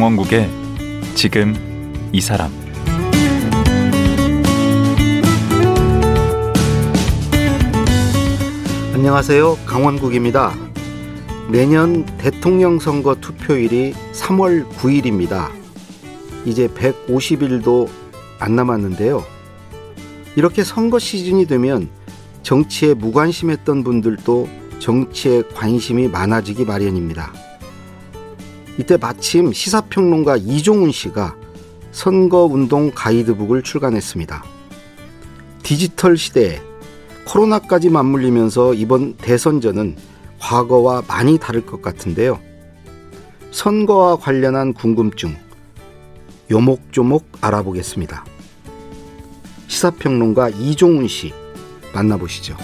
강원국의 지금 이 사람 안녕하세요. 강원국입니다. 내년 대통령 선거 투표일이 3월 9일입니다. 이제 150일도 안 남았는데요. 이렇게 선거 시즌이 되면 정치에 무관심했던 분들도 정치에 관심이 많아지기 마련입니다. 이때 마침 시사평론가 이종훈 씨가 선거운동 가이드북을 출간했습니다. 디지털 시대에 코로나까지 맞물리면서 이번 대선전은 과거와 많이 다를 것 같은데요. 선거와 관련한 궁금증 요목조목 알아보겠습니다. 시사평론가 이종훈 씨 만나보시죠.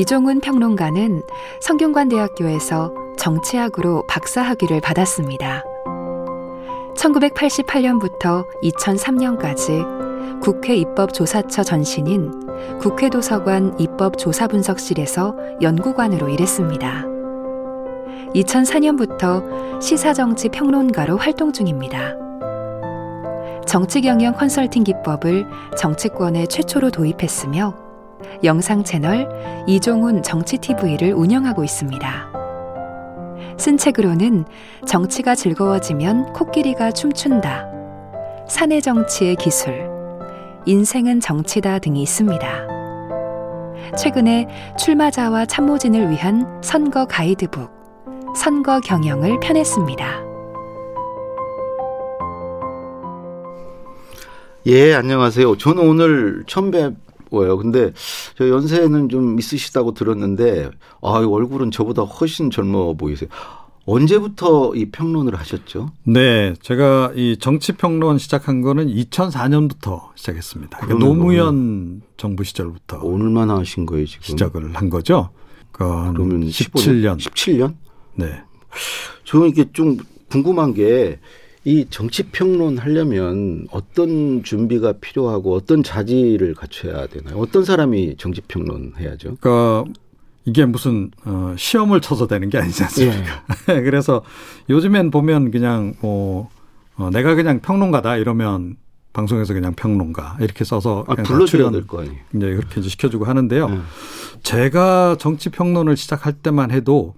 이종훈 평론가는 성균관대학교에서 정치학으로 박사학위를 받았습니다. 1988년부터 2003년까지 국회 입법조사처 전신인 국회도서관 입법조사분석실에서 연구관으로 일했습니다. 2004년부터 시사정치 평론가로 활동 중입니다. 정치경영 컨설팅 기법을 정치권에 최초로 도입했으며 영상 채널 이종훈 정치TV를 운영하고 있습니다. 쓴 책으로는 정치가 즐거워지면 코끼리가 춤춘다. 사내 정치의 기술. 인생은 정치다 등이 있습니다. 최근에 출마자와 참모진을 위한 선거 가이드북, 선거 경영을 펴냈습니다. 예, 안녕하세요. 저는 오늘 처음 뵙 고요. 근데 저 연세는 좀 있으시다고 들었는데 아, 얼굴은 저보다 훨씬 젊어 보이세요. 언제부터 이 평론을 하셨죠? 네, 제가 이 정치 평론 시작한 거는 2004년부터 시작했습니다. 그러니까 노무현 정부 시절부터 얼마나 하신 거예요 지금? 시작을 한 거죠. 그러면 17년. 17년? 네. 저는 이게 좀 궁금한 게 이 정치 평론 하려면 어떤 준비가 필요하고 어떤 자질을 갖춰야 되나요? 어떤 사람이 정치 평론 해야죠? 그러니까 이게 무슨 어 시험을 쳐서 되는 게 아니지 않습니까? 예. 그래서 요즘엔 보면 그냥 뭐 어, 내가 그냥 평론가다 이러면 방송에서 그냥 평론가 이렇게 써서 아, 불러줘야 될 거 아니에요. 이제 그렇게 이제 시켜주고 하는데요. 네. 제가 정치 평론을 시작할 때만 해도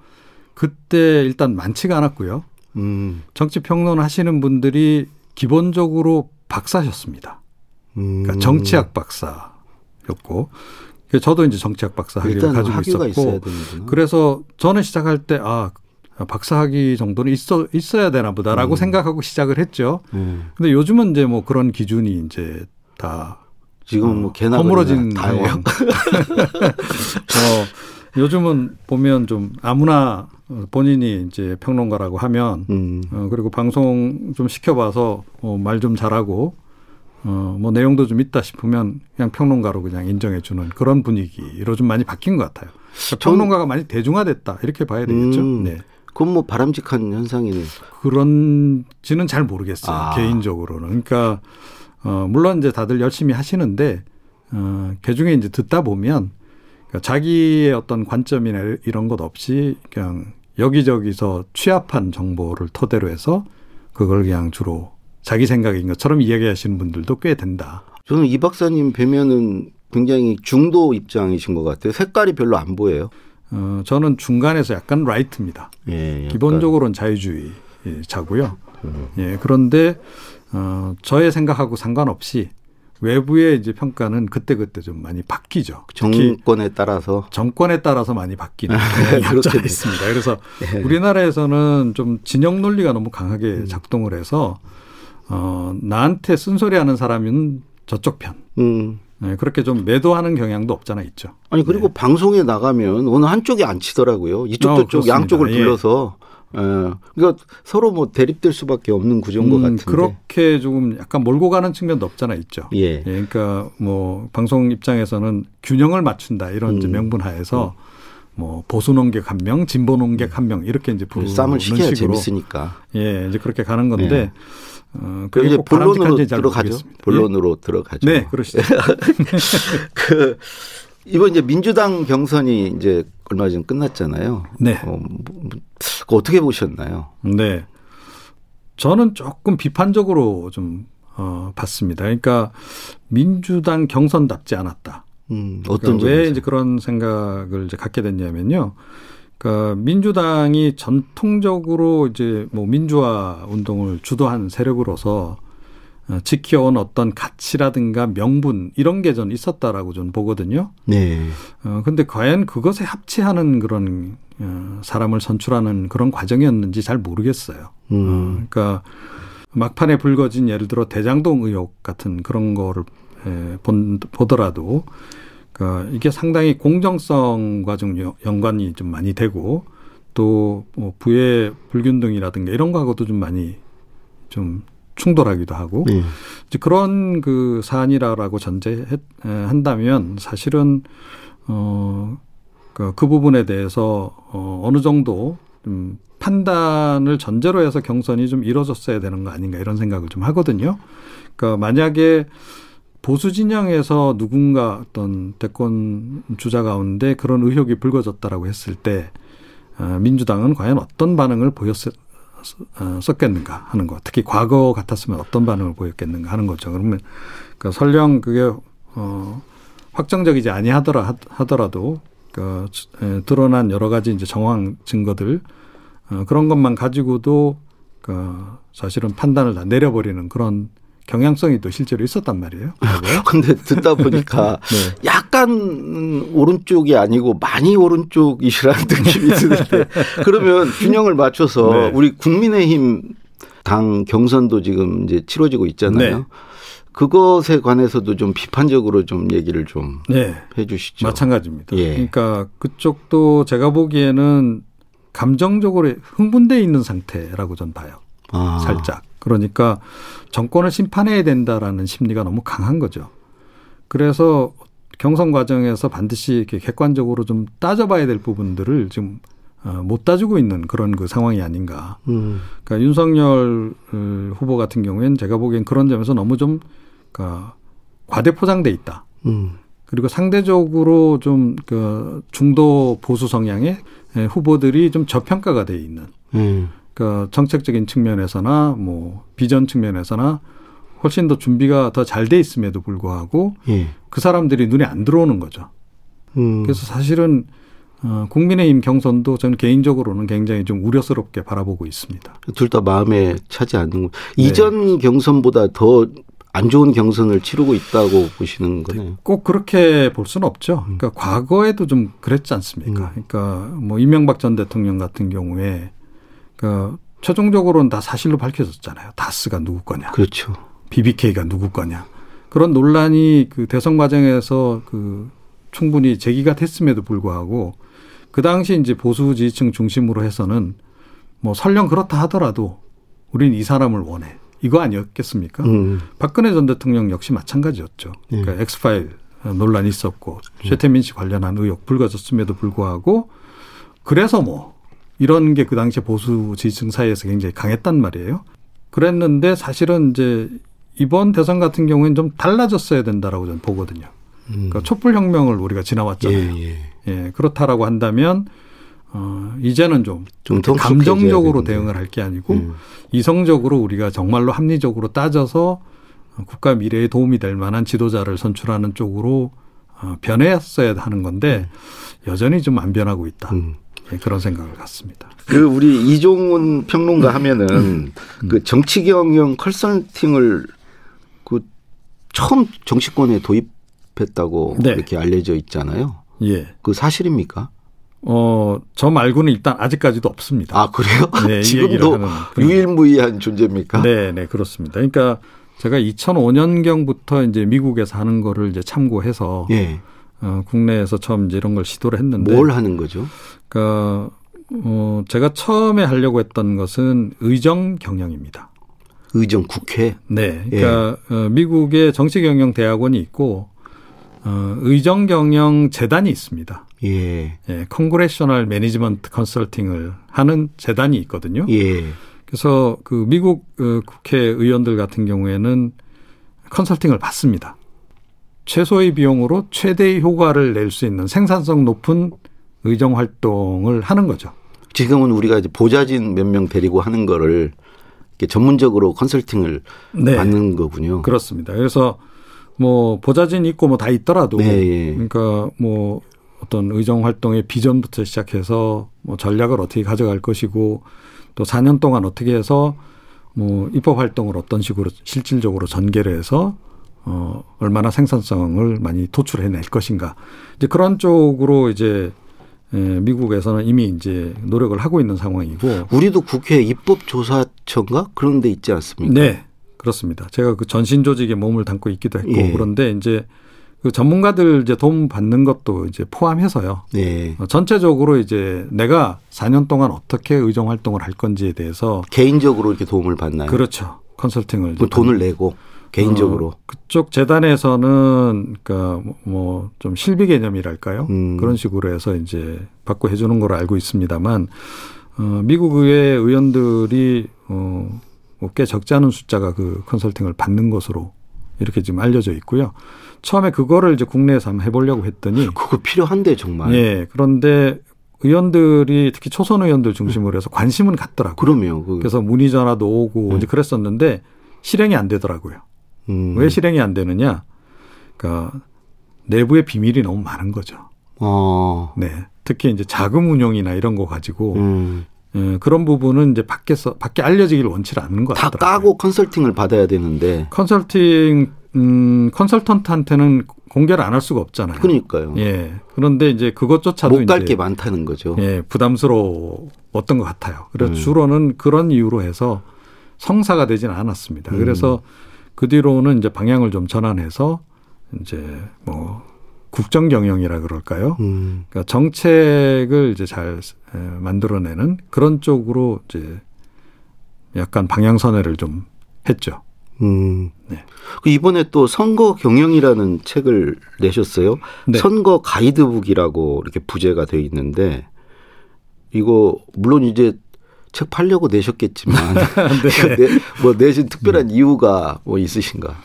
그때 일단 많지가 않았고요. 음, 정치 평론 하시는 분들이 기본적으로 박사셨습니다. 음. 그러니까 정치학 박사였고 그래서 저도 이제 정치학 박사 학위를 가지고 있었고. 그래서 저는 시작할 때 아 박사 학위 정도는 있어 있어야 되나 보다라고 음. 생각하고 시작을 했죠. 음. 근데 요즘은 이제 뭐 그런 기준이 이제 다 지금 뭐 개나 허물어진. 상황. 어, 요즘은 보면 좀 아무나 본인이 이제 평론가라고 하면 음. 어, 그리고 방송 좀 시켜봐서 어, 말 좀 잘하고 어, 뭐 내용도 좀 있다 싶으면 그냥 평론가로 그냥 인정해 주는 그런 분위기로 좀 많이 바뀐 것 같아요. 그러니까 전- 평론가가 많이 대중화됐다 이렇게 봐야 되겠죠. 음. 네. 그건 뭐 바람직한 현상이네요. 그런지는 잘 모르겠어요. 아. 개인적으로는. 그러니까 어, 물론 이제 다들 열심히 하시는데 어, 개중에 이제 듣다 보면 그러니까 자기의 어떤 관점이나 이런 것 없이 그냥 여기저기서 취합한 정보를 토대로 해서 그걸 그냥 주로 자기 생각인 것처럼 이야기하시는 분들도 꽤 된다. 저는 이 박사님 뵈면은 굉장히 중도 입장이신 것 같아요. 색깔이 별로 안 보여요. 어, 저는 중간에서 약간 라이트입니다. 예, 약간. 기본적으로는 자유주의자고요. 음. 예, 그런데 어, 저의 생각하고 상관없이 외부의 이제 평가는 그때 그때 좀 많이 바뀌죠. 정권에 따라서 정권에 따라서 많이 바뀌는 그렇게 없지 돼요. 있습니다. 그래서 예. 우리나라에서는 좀 진영 논리가 너무 강하게 음. 작동을 해서 어, 나한테 쓴소리하는 사람은 저쪽 편. 음. 네, 그렇게 좀 매도하는 경향도 없잖아 있죠. 아니 그리고 네. 방송에 나가면 어느 한쪽이 안 치더라고요. 이쪽 어, 저쪽 그렇습니다. 양쪽을 예. 불러서 예. 그러니까 서로 뭐 대립될 수밖에 없는 구조인 것 음, 같은데. 그렇게 조금 약간 몰고 가는 측면도 없잖아 있죠. 예. 예, 그러니까 뭐 방송 입장에서는 균형을 맞춘다 이런 음. 명분 하에서 뭐 보수 농객 한 명, 진보 농객 한 명 이렇게 이제 부르는 쌈을 시켜야 식으로 재밌으니까. 예, 이제 그렇게 가는 건데 네. 어, 그게 이제 꼭 본론으로 들어가죠. 모르겠습니다. 예? 본론으로 들어가죠. 네, 그러시죠. 그 이번 이제 민주당 경선이 이제 얼마 전 끝났잖아요. 네. 어, 뭐, 뭐, 어떻게 보셨나요? 네. 저는 조금 비판적으로 좀 어, 봤습니다. 그러니까 민주당 경선답지 않았다. 음, 어떤 그러니까 왜? 이제 그런 생각을 이제 갖게 됐냐면요. 그러니까 민주당이 전통적으로 이제 뭐 민주화 운동을 주도한 세력으로서 어, 지켜온 어떤 가치라든가 명분 이런 게 저는 있었다라고 저는 보거든요. 네. 어, 근데 과연 그것에 합치하는 그런 어, 사람을 선출하는 그런 과정이었는지 잘 모르겠어요. 어, 음, 그러니까 막판에 불거진 예를 들어 대장동 의혹 같은 그런 거를 에, 본, 보더라도 그러니까 이게 상당히 공정성과 좀 연- 연관이 좀 많이 되고 또 뭐 부의 불균등이라든가 이런 거하고도 좀 많이 좀 충돌하기도 하고 네. 이제 그런 그 사안이라고 전제한다면 사실은 어, 그, 그 부분에 대해서 어, 어느 정도 좀 판단을 전제로 해서 경선이 좀 이루어졌어야 되는 거 아닌가 이런 생각을 좀 하거든요. 그러니까 만약에 보수 진영에서 누군가 어떤 대권 주자 가운데 그런 의혹이 불거졌다라고 했을 때 어, 민주당은 과연 어떤 반응을 보였을 어, 썼겠는가 하는 거. 특히 과거 같았으면 어떤 반응을 보였겠는가 하는 거죠. 그러면 그 설령 그게 어 확정적이지 아니하더라 하- 하더라도 그 에, 드러난 여러 가지 이제 정황 증거들 어, 그런 것만 가지고도 그 사실은 판단을 다 내려버리는 그런 경향성이 또 실제로 있었단 말이에요. 근데 듣다 보니까 네. 약간 음, 오른쪽이 아니고 많이 오른쪽이시라는 느낌이 드는데 그러면 균형을 맞춰서 네. 우리 국민의힘 당 경선도 지금 이제 치러지고 있잖아요. 네. 그것에 관해서도 좀 비판적으로 좀 얘기를 좀 네. 해주시죠. 마찬가지입니다. 예. 그러니까 그쪽도 제가 보기에는 감정적으로 흥분돼 있는 상태라고 전 봐요. 아, 살짝. 그러니까 정권을 심판해야 된다라는 심리가 너무 강한 거죠. 그래서 경선 과정에서 반드시 이렇게 객관적으로 좀 따져봐야 될 부분들을 지금 어, 못 따지고 있는 그런 그 상황이 아닌가. 음, 그러니까 윤석열 어, 후보 같은 경우에는 제가 보기엔 그런 점에서 너무 좀 그러니까 과대 포장돼 있다. 음, 그리고 상대적으로 좀 그 중도 보수 성향의 예, 후보들이 좀 저평가가 돼 있는 음, 그 정책적인 측면에서나 뭐 비전 측면에서나 훨씬 더 준비가 더 잘 돼 있음에도 불구하고 예, 그 사람들이 눈에 안 들어오는 거죠. 음, 그래서 사실은 어, 국민의힘 경선도 저는 개인적으로는 굉장히 좀 우려스럽게 바라보고 있습니다. 둘 다 마음에 차지 않는 거. 네. 이전 경선보다 더 안 좋은 경선을 치르고 있다고 보시는 거네요. 꼭 그렇게 볼 수는 없죠. 그러니까 과거에도 좀 그랬지 않습니까? 그러니까 뭐 이명박 전 대통령 같은 경우에 그 최종적으로는 다 사실로 밝혀졌잖아요. 다스가 누구 거냐, 그렇죠. BBK가 누구 거냐. 그런 논란이 그 대선 과정에서 그 충분히 제기가 됐음에도 불구하고 그 당시 이제 보수 지지층 중심으로 해서는 뭐 설령 그렇다 하더라도 우린 이 사람을 원해. 이거 아니었겠습니까? 음, 박근혜 전 대통령 역시 마찬가지였죠. 그러니까 엑스파일 논란이 있었고 최태민 씨 관련한 의혹 불거졌음에도 불구하고 그래서 뭐 이런 게 그 당시에 보수 지지층 사이에서 굉장히 강했단 말이에요. 그랬는데 사실은 이제 이번 대선 같은 경우에는 좀 달라졌어야 된다라고 저는 보거든요. 음. 그러니까 촛불 혁명을 우리가 예, 지나왔잖아요. 예. 예, 그렇다라고 한다면 어 이제는 좀 좀 감정적으로. 대응을 할 게 아니고 음. 이성적으로 우리가 정말로 합리적으로 따져서 국가 미래에 도움이 될 만한 지도자를 선출하는 쪽으로 어, 변했어야 하는 건데 여전히 좀 안 변하고 있다. 음. 예, 그런 생각을 갖습니다. 그 우리 이종훈 평론가 하면은 그 정치 경영 컨설팅을 그 처음 정치권에 도입했다고 네. 이렇게 알려져 있잖아요. 예. 그 사실입니까? 어, 저 말고는 일단 아직까지도 없습니다. 아 그래요? 네, 이 지금도. 유일무이한 존재입니까? 네, 네, 그렇습니다. 그러니까 제가 2005년경부터 이제 미국에서 하는 거를 이제 참고해서 예. 어, 국내에서 처음 이제 이런 걸 시도를 했는데 뭘 하는 거죠? 그러니까 어, 제가 처음에 하려고 했던 것은 의정 경영입니다. 의정 국회. 네. 그러니까 어, 미국의 정치경영 대학원이 있고 어, 의정 경영 재단이 있습니다. 예. 예, congressional management 컨설팅을 하는 재단이 있거든요. 예. 그래서 그 미국 어, 국회의원들 같은 경우에는 컨설팅을 받습니다. 최소의 비용으로 최대의 효과를 낼 수 있는 생산성 높은 의정 활동을 하는 거죠. 지금은 우리가 이제 보좌진 몇 명 데리고 하는 거를 이렇게 전문적으로 컨설팅을 네. 받는 거군요. 그렇습니다. 그래서 뭐 보좌진 있고 뭐 다 있더라도 네, 예. 그러니까 뭐 어떤 의정 활동의 비전부터 시작해서 뭐 전략을 어떻게 가져갈 것이고 또 4년 동안 어떻게 해서 뭐 입법 활동을 어떤 식으로 실질적으로 전개를 해서 어 얼마나 생산성을 많이 도출해낼 것인가 이제 그런 쪽으로 이제 예, 미국에서는 이미 이제 노력을 하고 있는 상황이고 우리도 국회 입법조사처인가 그런 데 있지 않습니까? 네, 그렇습니다. 제가 그 전신 조직에 몸을 담고 있기도 했고 예. 그런데 이제 그 전문가들 이제 도움 받는 것도 이제 포함해서요. 네. 어, 전체적으로 이제 내가 4년 동안 어떻게 의정 활동을 할 건지에 대해서 개인적으로 이렇게 도움을 받나요? 그렇죠. 컨설팅을 그 돈을 내고 개인적으로. 어, 그쪽 재단에서는 그러니까 뭐 좀 실비 개념이랄까요? 음. 그런 식으로 해서 이제 받고 해주는 걸로 알고 있습니다만 어, 미국 의회 의원들이 어, 뭐꽤 적지 않은 숫자가 그 컨설팅을 받는 것으로 이렇게 지금 알려져 있고요. 처음에 그거를 이제 국내에서 한번 해보려고 했더니 그거 필요한데 정말. 예 그런데 의원들이 특히 초선 의원들 중심으로 해서 관심은 갖더라고요. 그럼요. 그, 그래서 문의 전화도 오고 음. 이제 그랬었는데 실행이 안 되더라고요. 음. 왜 실행이 안 되느냐? 그러니까 내부의 비밀이 너무 많은 거죠. 어. 네. 특히 이제 자금 운용이나 이런 거 가지고 음. 예, 그런 부분은 이제 밖에서 밖에 알려지기를 원치 않는 것다 같더라고요. 까고 컨설팅을 받아야 되는데. 컨설팅 음, 컨설턴트한테는 공개를 안 할 수가 없잖아요. 그러니까요. 예. 그런데 이제 그것조차도 못 갈 게 많다는 거죠. 예, 부담스러웠던 것 같아요. 그래서 음. 주로는 그런 이유로 해서 성사가 되지는 않았습니다. 음. 그래서 그 뒤로는 이제 방향을 좀 전환해서 이제 뭐 국정 경영이라 그럴까요? 음. 그러니까 정책을 이제 잘 에, 만들어내는 그런 쪽으로 이제 약간 방향 선회를 좀 했죠. 음. 네. 그 이번에 또 선거 경영이라는 책을 내셨어요. 네. 선거 가이드북이라고 이렇게 부제가 돼 있는데 이거 물론 이제 책 팔려고 내셨겠지만 이거 내, 뭐 내신 특별한 이유가 뭐 있으신가?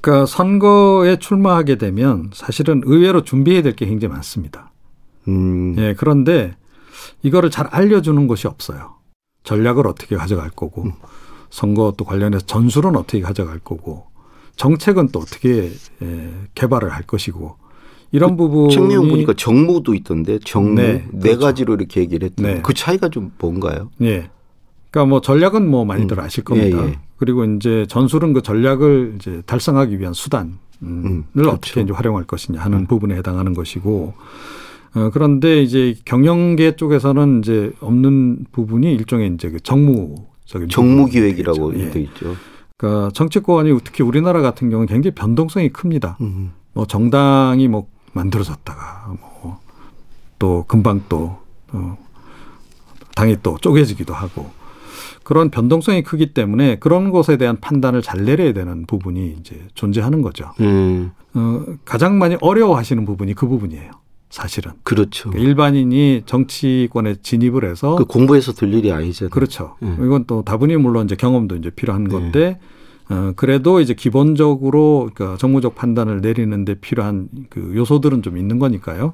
그러니까 선거에 출마하게 되면 사실은 의외로 준비해야 될 게 굉장히 많습니다. 음. 예, 그런데 이거를 잘 알려주는 곳이 없어요. 전략을 어떻게 가져갈 거고, 음. 선거 또 관련해서 전술은 어떻게 가져갈 거고, 정책은 또 어떻게 예, 개발을 할 것이고, 이런 부분이 책 내용 보니까 정무도 있던데 정무 네, 네, 그렇죠. 가지로 이렇게 얘기를 했던 네. 그 차이가 좀 뭔가요? 예. 그러니까 뭐 전략은 뭐 많이들 음. 아실 겁니다. 예, 예. 그리고 이제 전술은 그 전략을 이제 달성하기 위한 수단을 음, 그렇죠. 어떻게 이제 활용할 것이냐 하는 부분에 해당하는 것이고 어, 그런데 이제 경영계 쪽에서는 이제 없는 부분이 일종의 이제 그 정무적인 정무 기획이라고 되겠죠. 예. 돼 있죠. 그러니까 정치권이 특히 우리나라 같은 경우는 굉장히 변동성이 큽니다. 음. 뭐 정당이 뭐 만들어졌다가 뭐 또 금방 또 어, 당이 또 쪼개지기도 하고 그런 변동성이 크기 때문에 그런 것에 대한 판단을 잘 내려야 되는 부분이 이제 존재하는 거죠. 음. 어, 가장 많이 어려워하시는 부분이 그 부분이에요. 사실은 그렇죠. 그러니까 일반인이 정치권에 진입을 해서 그 공부해서 될 일이 아니잖아요. 그렇죠. 예. 이건 또 다분히 물론 이제 경험도 이제 필요한 네. 건데 어, 그래도 이제 기본적으로 그러니까 정무적 판단을 내리는데 필요한 그 요소들은 좀 있는 거니까요.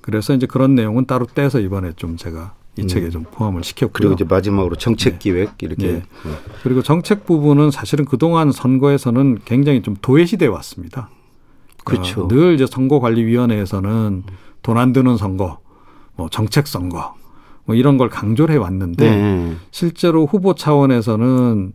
그래서 이제 그런 내용은 따로 떼서 이번에 좀 제가 이 음. 책에 좀 포함을 시켰고요. 그리고 이제 마지막으로 정책 네. 기획 이렇게 네. 그리고 정책 부분은 사실은 그동안 선거에서는 굉장히 좀 도외시돼 왔습니다. 그렇죠. 어, 늘 이제 선거관리위원회에서는 돈 안 드는 선거, 뭐 정책 선거, 뭐 이런 걸 강조를 해 왔는데 네. 실제로 후보 차원에서는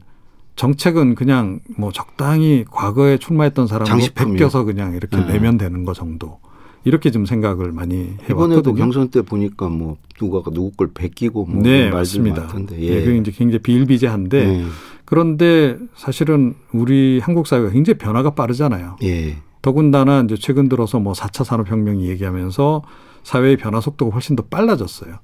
정책은 그냥 뭐 적당히 과거에 출마했던 사람으로. 베껴서 그냥 이렇게 네. 내면 되는 거 정도. 이렇게 좀 생각을 많이 이번에도 해왔거든요. 경선 때 보니까 뭐 누가 누구 걸 베끼고 뭐 네, 맞습니다. 많던데. 예. 그게 이제 굉장히 비일비재한데 네. 그런데 사실은 우리 한국 사회가 굉장히 변화가 빠르잖아요. 예. 더군다나 이제 최근 들어서 뭐 4차 산업혁명이 얘기하면서 사회의 변화 속도가 훨씬 더 빨라졌어요.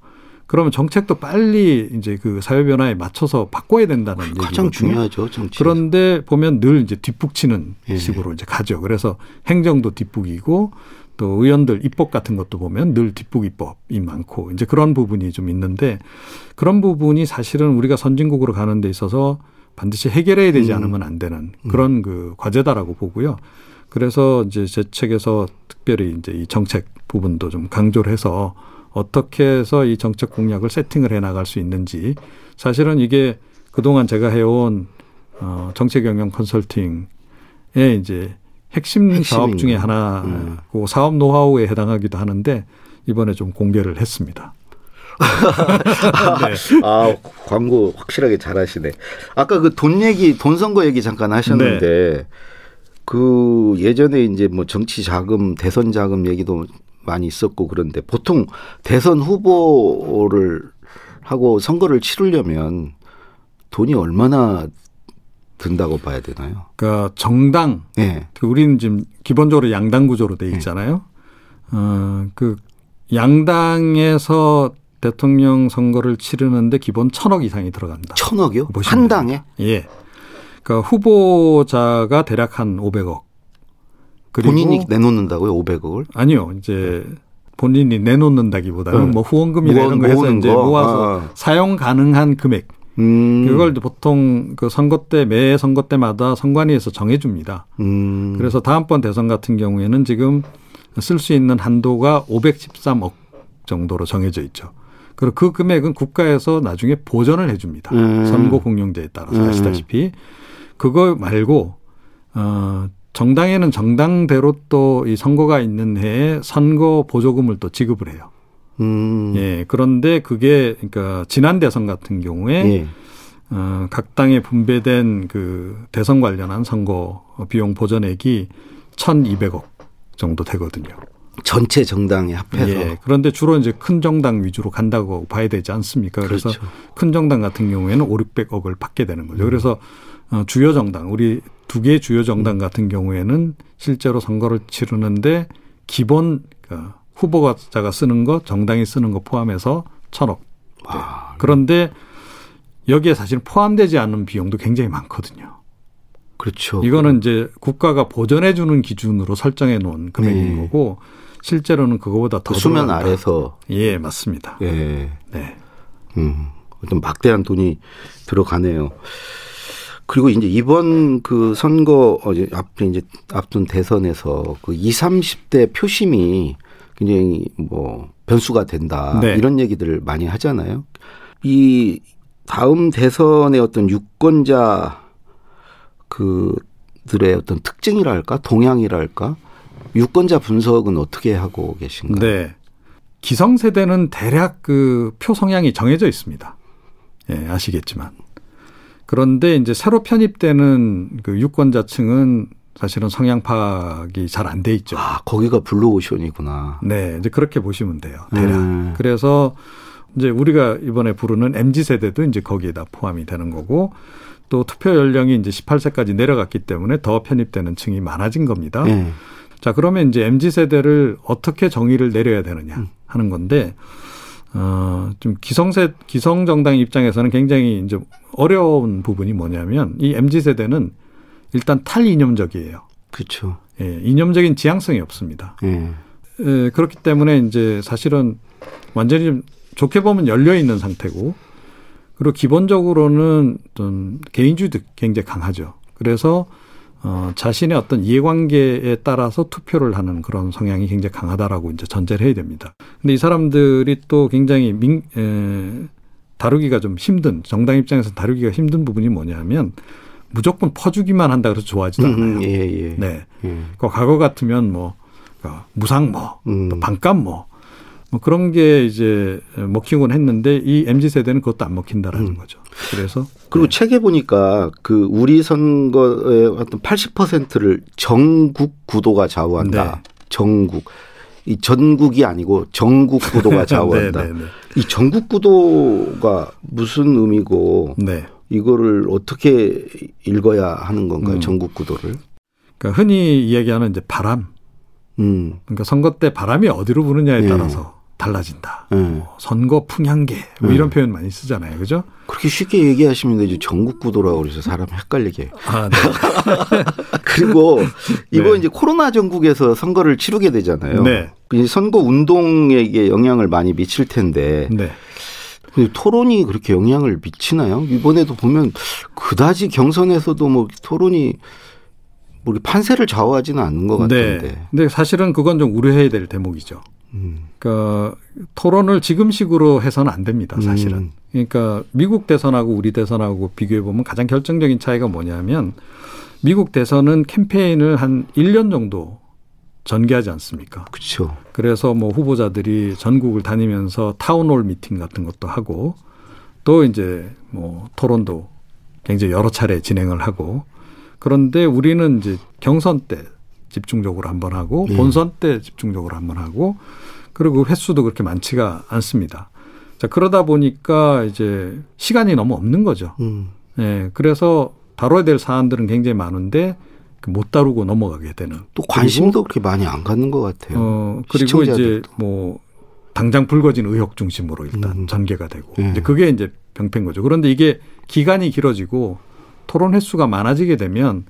그러면 정책도 빨리 이제 그 사회 변화에 맞춰서 바꿔야 된다는 얘기거든요. 가장 중요하죠 정치. 그런데 보면 늘 이제 뒷북치는 예. 식으로 이제 가죠. 그래서 행정도 뒷북이고 또 의원들 입법 같은 것도 보면 늘 뒷북 입법이 많고 이제 그런 부분이 좀 있는데 그런 부분이 사실은 우리가 선진국으로 가는 데 있어서 반드시 해결해야 되지 음. 않으면 안 되는 그런 그 과제다라고 보고요. 그래서 이제 제 책에서 특별히 이제 이 정책 부분도 좀 강조를 해서 어떻게 해서 이 정책 공약을 세팅을 해 나갈 수 있는지 사실은 이게 그동안 제가 해온 어, 정책 영역 컨설팅의 이제 핵심 핵심인 사업 중에 거. 하나, 음. 그 사업 노하우에 해당하기도 하는데 이번에 좀 공개를 했습니다. 네. 아 광고 확실하게 잘하시네. 아까 그 돈 얘기, 돈 선거 얘기 잠깐 하셨는데 네. 그 예전에 이제 뭐 정치 자금, 대선 자금 얘기도 많이 있었고 그런데 보통 대선 후보를 하고 선거를 치르려면 돈이 얼마나 든다고 봐야 되나요? 그러니까 정당, 네. 그 우리는 지금 기본적으로 양당 구조로 돼 있잖아요. 어, 그 양당에서 대통령 선거를 치르는데 기본 천억 이상이 들어간다. 천억이요? 한 당에? 예. 그러니까 후보자가 대략 한 500억. 본인이 내놓는다고요? 500억을? 아니요. 이제 본인이 내놓는다기보다는 네. 뭐 이런 거 해서 이제 거? 모아서 아. 사용 가능한 금액. 음. 그걸 보통 그 선거 때 매 선거 때마다 선관위에서 정해줍니다. 음. 그래서 다음번 대선 같은 경우에는 지금 쓸 수 있는 한도가 513억 정도로 정해져 있죠. 그리고 그 금액은 국가에서 나중에 보전을 해줍니다. 음. 선거 공용제에 따라서 음. 아시다시피 그거 말고 어 정당에는 정당대로 또 이 선거가 있는 해에 선거 보조금을 또 지급을 해요. 음. 예. 그런데 그게 그러니까 지난 대선 같은 경우에 예. 어, 각 당에 분배된 그 대선 관련한 선거 비용 보전액이 1,200억 정도 되거든요. 전체 정당에 합해서. 예. 그런데 주로 이제 큰 정당 위주로 간다고 봐야 되지 않습니까? 그래서 그렇죠. 큰 정당 같은 경우에는 5, 600억을 받게 되는 거죠. 그래서 어, 주요 정당, 우리 두개 주요 정당 같은 경우에는 실제로 선거를 치르는데 기본 그 후보자가 쓰는 거, 정당이 쓰는 거 포함해서 천억. 아, 그런데 여기에 사실 포함되지 않은 비용도 굉장히 많거든요. 그렇죠. 이거는 이제 국가가 보전해 주는 기준으로 설정해 놓은 금액인 네. 거고 실제로는 그거보다 더 그 수면 들어간다. 아래서. 예, 맞습니다. 예. 네. 음. 어떤 막대한 돈이 들어가네요. 그리고 이제 이번 그 선거 어제 앞에 이제 앞둔 대선에서 그 20, 30대 표심이 굉장히 뭐 변수가 된다. 네. 이런 얘기들을 많이 하잖아요. 이 다음 대선의 어떤 유권자 그들의 어떤 특징이랄까 동향이랄까 유권자 분석은 어떻게 하고 계신가요? 네. 기성세대는 대략 그 표 성향이 정해져 있습니다. 예, 아시겠지만. 그런데 이제 새로 편입되는 그 유권자층은 사실은 성향 파악이 잘 안 돼 있죠. 아 거기가 블루오션이구나. 네, 이제 그렇게 보시면 돼요. 대략. 음. 그래서 이제 우리가 이번에 부르는 MZ 세대도 이제 거기에다 포함이 되는 거고 또 투표 연령이 이제 18세까지 내려갔기 때문에 더 편입되는 층이 많아진 겁니다. 예. 자, 그러면 이제 MZ 세대를 어떻게 정의를 내려야 되느냐 하는 건데 어, 좀 기성세 기성 정당 입장에서는 굉장히 이제 어려운 부분이 뭐냐면 이 MZ 세대는 일단 탈이념적이에요. 그렇죠. 예, 이념적인 지향성이 없습니다. 예. 예, 그렇기 때문에 이제 사실은 완전히 좀 좋게 보면 열려 있는 상태고 그리고 기본적으로는 어떤 개인주의도 굉장히 강하죠. 그래서 어, 자신의 어떤 이해관계에 따라서 투표를 하는 그런 성향이 굉장히 강하다라고 이제 전제를 해야 됩니다. 근데 이 사람들이 또 굉장히 민, 에, 다루기가 좀 힘든 정당 입장에서 다루기가 힘든 부분이 뭐냐면 무조건 퍼주기만 한다 그래서 좋아하지도 않아요. 음, 예, 예. 네. 예. 그 과거 같으면 뭐 어, 무상 뭐, 음. 또 반값 뭐, 뭐 그런 게 이제 먹히곤 했는데 이 mz 세대는 그것도 안 먹힌다라는 거죠. 그래서 음. 그리고 네. 책에 보니까 그 우리 선거의 어떤 80%를 전국 구도가 좌우한다. 네. 전국. 이 전국이 아니고 전국 구도가 좌우한다. 네, 네, 이 전국 구도가 무슨 의미고 네. 네. 이거를 어떻게 읽어야 하는 건가요? 음. 전국 구도를? 그러니까 흔히 이야기하는 이제 바람. 음. 그러니까 선거 때 바람이 어디로 부느냐에 네. 따라서 달라진다. 예. 뭐 선거 풍향계 뭐 음. 이런 표현 많이 쓰잖아요. 그죠? 그렇게 쉽게 얘기하시면 이제 전국 구도라고 그래서 사람 헷갈리게. 아, 네. 그리고 이번 네. 이제 코로나 전국에서 선거를 치르게 되잖아요. 네. 그 선거 운동에게 영향을 많이 미칠 텐데 네. 근데 토론이 그렇게 영향을 미치나요? 이번에도 보면 그다지 경선에서도 뭐 토론이 우리 판세를 좌우하지는 않는 것 같은데. 네. 근데 사실은 그건 좀 우려해야 될 대목이죠. 음. 그러니까 토론을 지금식으로 해서는 안 됩니다. 사실은. 음. 그러니까 미국 대선하고 우리 대선하고 비교해 보면 가장 결정적인 차이가 뭐냐면 미국 대선은 캠페인을 한 1년 정도 전개하지 않습니까? 그렇죠. 그래서 뭐 후보자들이 전국을 다니면서 town hall 미팅 같은 것도 하고 또 이제 뭐 토론도 굉장히 여러 차례 진행을 하고 그런데 우리는 이제 경선 때 집중적으로 한 번 하고 예. 본선 때 집중적으로 한 번 하고 그리고 횟수도 그렇게 많지가 않습니다. 자 그러다 보니까 이제 시간이 너무 없는 거죠. 음. 예, 그래서 다뤄야 될 사안들은 굉장히 많은데 그못 다루고 넘어가게 되는. 또 관심도 그렇게 많이 안 갖는 것 같아요. 어, 그리고 이제 시청자들도. 뭐 당장 불거진 의혹 중심으로 일단 음. 전개가 되고 예. 이제 그게 이제 병폐인 거죠. 그런데 이게 기간이 길어지고 토론 횟수가 많아지게 되면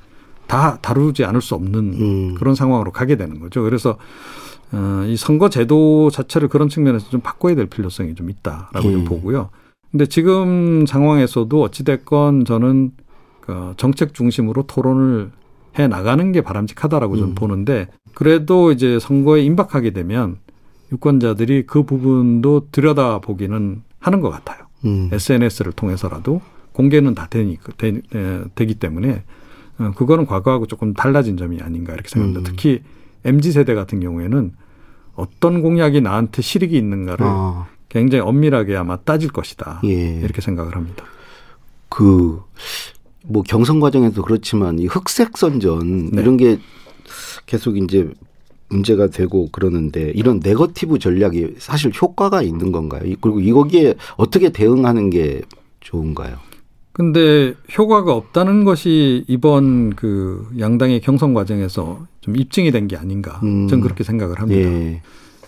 다 다루지 않을 수 없는 음. 그런 상황으로 가게 되는 거죠. 그래서 어, 이 선거 제도 자체를 그런 측면에서 좀 바꿔야 될 필요성이 좀 있다라고 음. 좀 보고요. 근데 지금 상황에서도 어찌됐건 저는 그 정책 중심으로 토론을 해 나가는 게 바람직하다라고 저는 음. 보는데 그래도 이제 선거에 임박하게 되면 유권자들이 그 부분도 들여다보기는 하는 것 같아요. 음. SNS를 통해서라도 공개는 다 되니, 되, 에, 되기 때문에 어, 그거는 과거하고 조금 달라진 점이 아닌가 이렇게 생각합니다. 음. 특히 MZ 세대 같은 경우에는 어떤 공약이 나한테 실익이 있는가를 아, 굉장히 엄밀하게 아마 따질 것이다 예. 이렇게 생각을 합니다. 그, 뭐 경선 과정에도 그렇지만 이 흑색 선전 네. 이런 게 계속 이제 문제가 되고 그러는데 이런 네거티브 전략이 사실 효과가 있는 건가요? 이- 그리고 이거기에 어떻게 대응하는 게 좋은가요? 근데 효과가 없다는 것이 이번 그 양당의 경선 과정에서 좀 입증이 된 게 아닌가 음. 저는 그렇게 생각을 합니다. 예.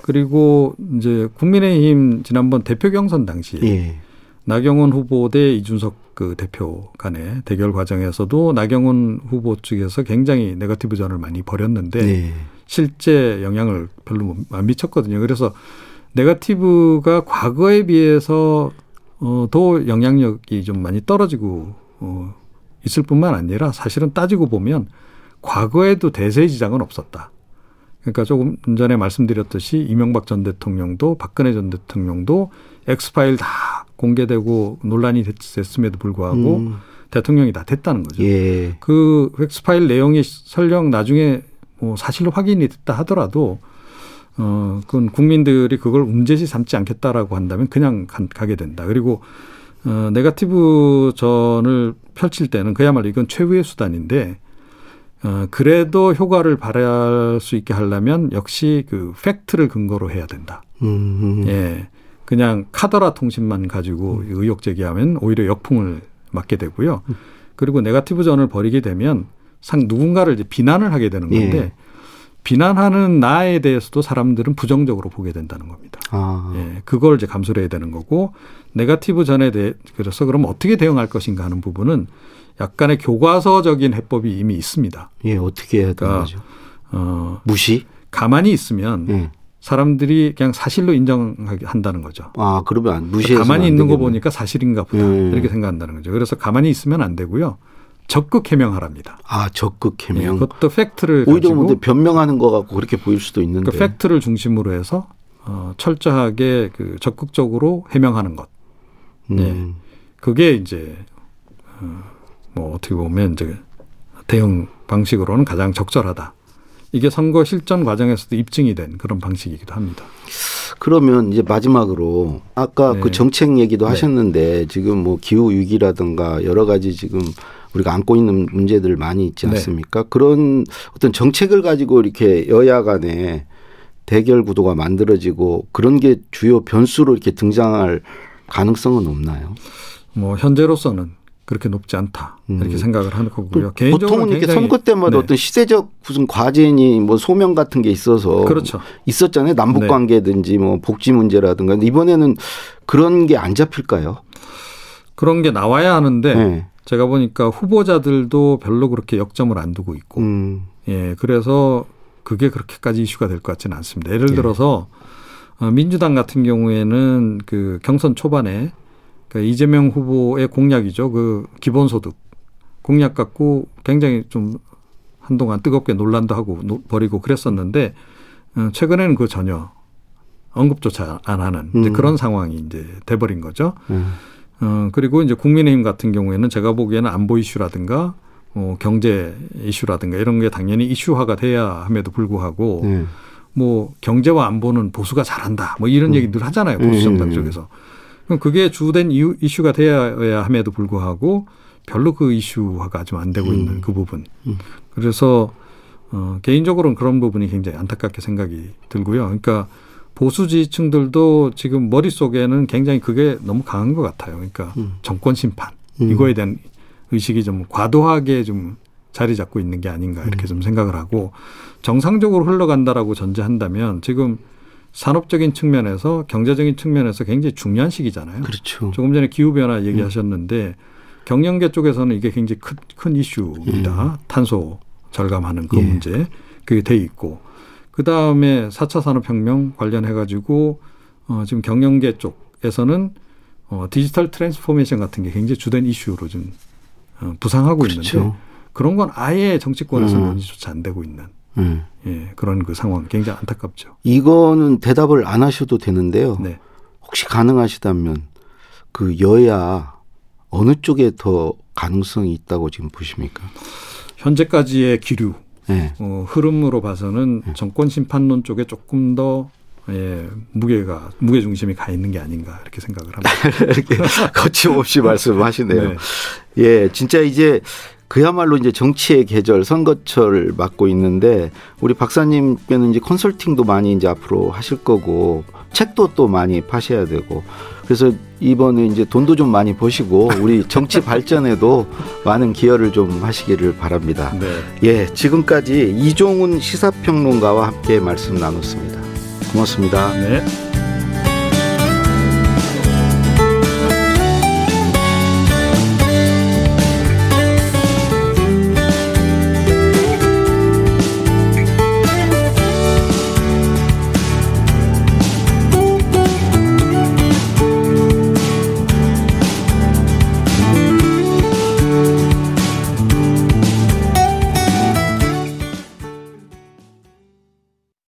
그리고 이제 국민의힘 지난번 대표 경선 당시에 예. 나경원 후보 대 이준석 그 대표 간의 대결 과정에서도 나경원 후보 측에서 굉장히 네거티브 전을 많이 벌였는데 예. 실제 영향을 별로 안 미쳤거든요. 그래서 네거티브가 과거에 비해서 어, 더 영향력이 좀 많이 떨어지고 어, 있을 뿐만 아니라 사실은 따지고 보면 과거에도 대세의 지장은 없었다. 그러니까 조금 전에 말씀드렸듯이 이명박 전 대통령도 박근혜 전 대통령도 엑스파일 다 공개되고 논란이 됐, 됐음에도 불구하고 음. 대통령이 다 됐다는 거죠. 예. 그 엑스파일 내용이 설령 나중에 뭐 사실로 확인이 됐다 하더라도 어 그건 국민들이 그걸 문제시 삼지 않겠다라고 한다면 그냥 가, 가게 된다. 그리고 어 네거티브 전을 펼칠 때는 그야말로 이건 최후의 수단인데 어 그래도 효과를 발휘할 수 있게 하려면 역시 그 팩트를 근거로 해야 된다. 음. 예. 그냥 카더라 통신만 가지고 의혹 제기하면 오히려 역풍을 맞게 되고요. 그리고 네거티브 전을 벌이게 되면 상 누군가를 이제 비난을 하게 되는 건데 예. 비난하는 나에 대해서도 사람들은 부정적으로 보게 된다는 겁니다. 아. 예. 그걸 이제 감수를 해야 되는 거고 네거티브 전에 대해 그래서 그럼 어떻게 대응할 것인가 하는 부분은 약간의 교과서적인 해법이 이미 있습니다. 예, 어떻게 해야 되는 그러니까 거죠? 어 무시? 가만히 있으면 예. 사람들이 그냥 사실로 인정한다는 거죠. 아, 그러면 안 무시해서 가만히 있는 거 보니까 사실인가 보다 음. 이렇게 생각한다는 거죠. 그래서 가만히 있으면 안 되고요. 적극 해명하랍니다. 아, 적극 해명. 예, 그것도 팩트를 오히려 가지고 근데 변명하는 거 같고 그렇게 보일 수도 있는데. 그 팩트를 중심으로 해서 어, 철저하게 그 적극적으로 해명하는 것. 네. 음. 그게 이제 어, 뭐 어떻게 보면 이제 대응 방식으로는 가장 적절하다. 이게 선거 실전 과정에서도 입증이 된 그런 방식이기도 합니다. 그러면 이제 마지막으로 아까 네. 그 정책 얘기도 네. 하셨는데 지금 뭐 기후 위기라든가 여러 가지 지금 우리가 안고 있는 문제들 많이 있지 네. 않습니까? 그런 어떤 정책을 가지고 이렇게 여야 간에 대결 구도가 만들어지고 그런 게 주요 변수로 이렇게 등장할 가능성은 없나요? 뭐 현재로서는 그렇게 높지 않다 이렇게 음. 생각을 하는 거고요. 또 보통은 이렇게 선거 때마다 네. 어떤 시대적 무슨 과제니 뭐 소명 같은 게 있어서 그렇죠. 있었잖아요. 남북 네. 관계든지 뭐 복지 문제라든가 이번에는 그런 게 안 잡힐까요? 그런 게 나와야 하는데 네. 제가 보니까 후보자들도 별로 그렇게 역점을 안 두고 있고 음. 예 그래서 그게 그렇게까지 이슈가 될 것 같지는 않습니다. 예를 예. 들어서 어, 민주당 같은 경우에는 그 경선 초반에 그 이재명 후보의 공약이죠. 그 기본소득 공약 갖고 굉장히 좀 한동안 뜨겁게 논란도 하고 노- 벌이고 그랬었는데 어, 최근에는 그 전혀 언급조차 안 하는 음. 그런 상황이 이제 돼버린 거죠. 음. 어, 그리고 이제 국민의힘 같은 경우에는 제가 보기에는 안보 이슈라든가 어, 경제 이슈라든가 이런 게 당연히 이슈화가 돼야 함에도 불구하고 네. 뭐 경제와 안보는 보수가 잘한다 뭐 이런 음. 얘기 늘 하잖아요 보수 정당 음. 쪽에서 그럼 그게 주된 이유, 이슈가 돼야 함에도 불구하고 별로 그 이슈화가 좀 안 되고 음. 있는 그 부분 음. 그래서 어, 개인적으로는 그런 부분이 굉장히 안타깝게 생각이 들고요 그러니까 보수 지지층들도 지금 머릿속에는 굉장히 그게 너무 강한 것 같아요 그러니까 음. 정권 심판 음. 이거에 대한 의식이 좀 과도하게 좀 자리 잡고 있는 게 아닌가 이렇게 좀 생각을 하고 정상적으로 흘러간다라고 전제한다면 지금 산업적인 측면에서 경제적인 측면에서 굉장히 중요한 시기잖아요. 그렇죠. 조금 전에 기후 변화 얘기하셨는데 경영계 쪽에서는 이게 굉장히 큰, 큰 이슈입니다. 탄소 절감하는 그 예. 문제 그게 돼 있고 그 다음에 4차 산업혁명 관련해 가지고 어, 지금 경영계 쪽에서는 어, digital transformation 같은 게 굉장히 주된 이슈로 좀 어, 부상하고 있는데 그렇죠. 그런 건 아예 정치권에서 음. 논의조차 안 되고 있는 음. 예, 그런 그 상황 굉장히 안타깝죠. 이거는 대답을 안 하셔도 되는데요. 네. 혹시 가능하시다면 그 여야 어느 쪽에 더 가능성이 있다고 지금 보십니까? 현재까지의 기류 네. 어, 흐름으로 봐서는 정권 심판론 쪽에 조금 더 예, 무게가 무게 중심이 가 있는 게 아닌가 이렇게 생각을 합니다. 이렇게 거침없이 말씀하시네요. 네. 예, 진짜 이제 그야말로 이제 정치의 계절 선거철 맞고 있는데 우리 박사님께는 이제 컨설팅도 많이 이제 앞으로 하실 거고 책도 또 많이 파셔야 되고 그래서 이번에 이제 돈도 좀 많이 버시고 우리 정치 발전에도 많은 기여를 좀 하시기를 바랍니다. 네. 예, 지금까지 이종훈 시사평론가와 함께 말씀 나눴습니다. 고맙습니다. 네.